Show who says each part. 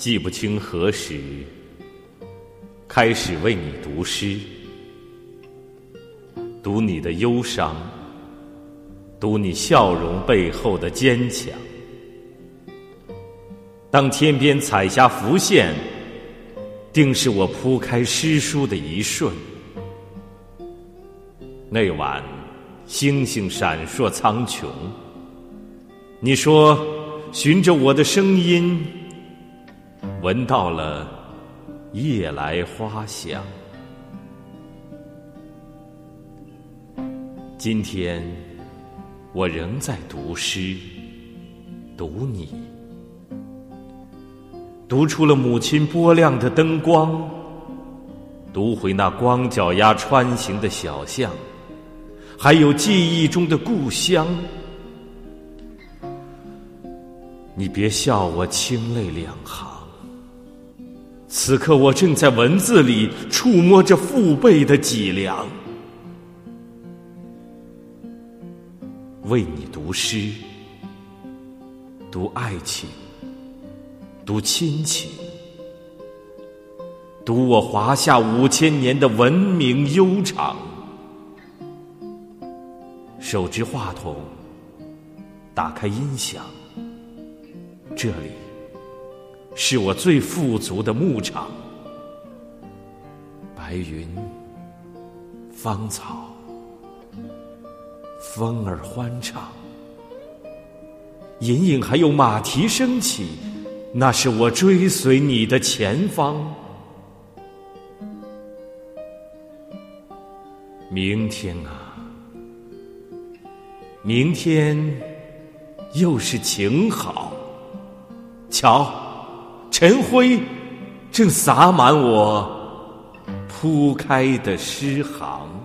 Speaker 1: 记不清何时开始为你读诗，读你的忧伤，读你笑容背后的坚强。当天边彩霞浮现，定是我铺开诗书的一瞬。那晚，星星闪烁苍穹。你说，循着我的声音。闻到了夜来花香。今天我仍在读诗，读你，读出了母亲波亮的灯光，读回那光脚丫穿行的小巷，还有记忆中的故乡。你别笑我清泪两行。此刻，我正在文字里触摸着父辈的脊梁，为你读诗，读爱情，读亲情，读我华夏五千年的文明悠长。手执话筒，打开音响，这里。是我最富足的牧场，白云、芳草、风儿欢唱，隐隐还有马蹄声起，那是我追随你的前方。明天啊，明天又是晴好，瞧。晨辉正洒满我铺开的诗行。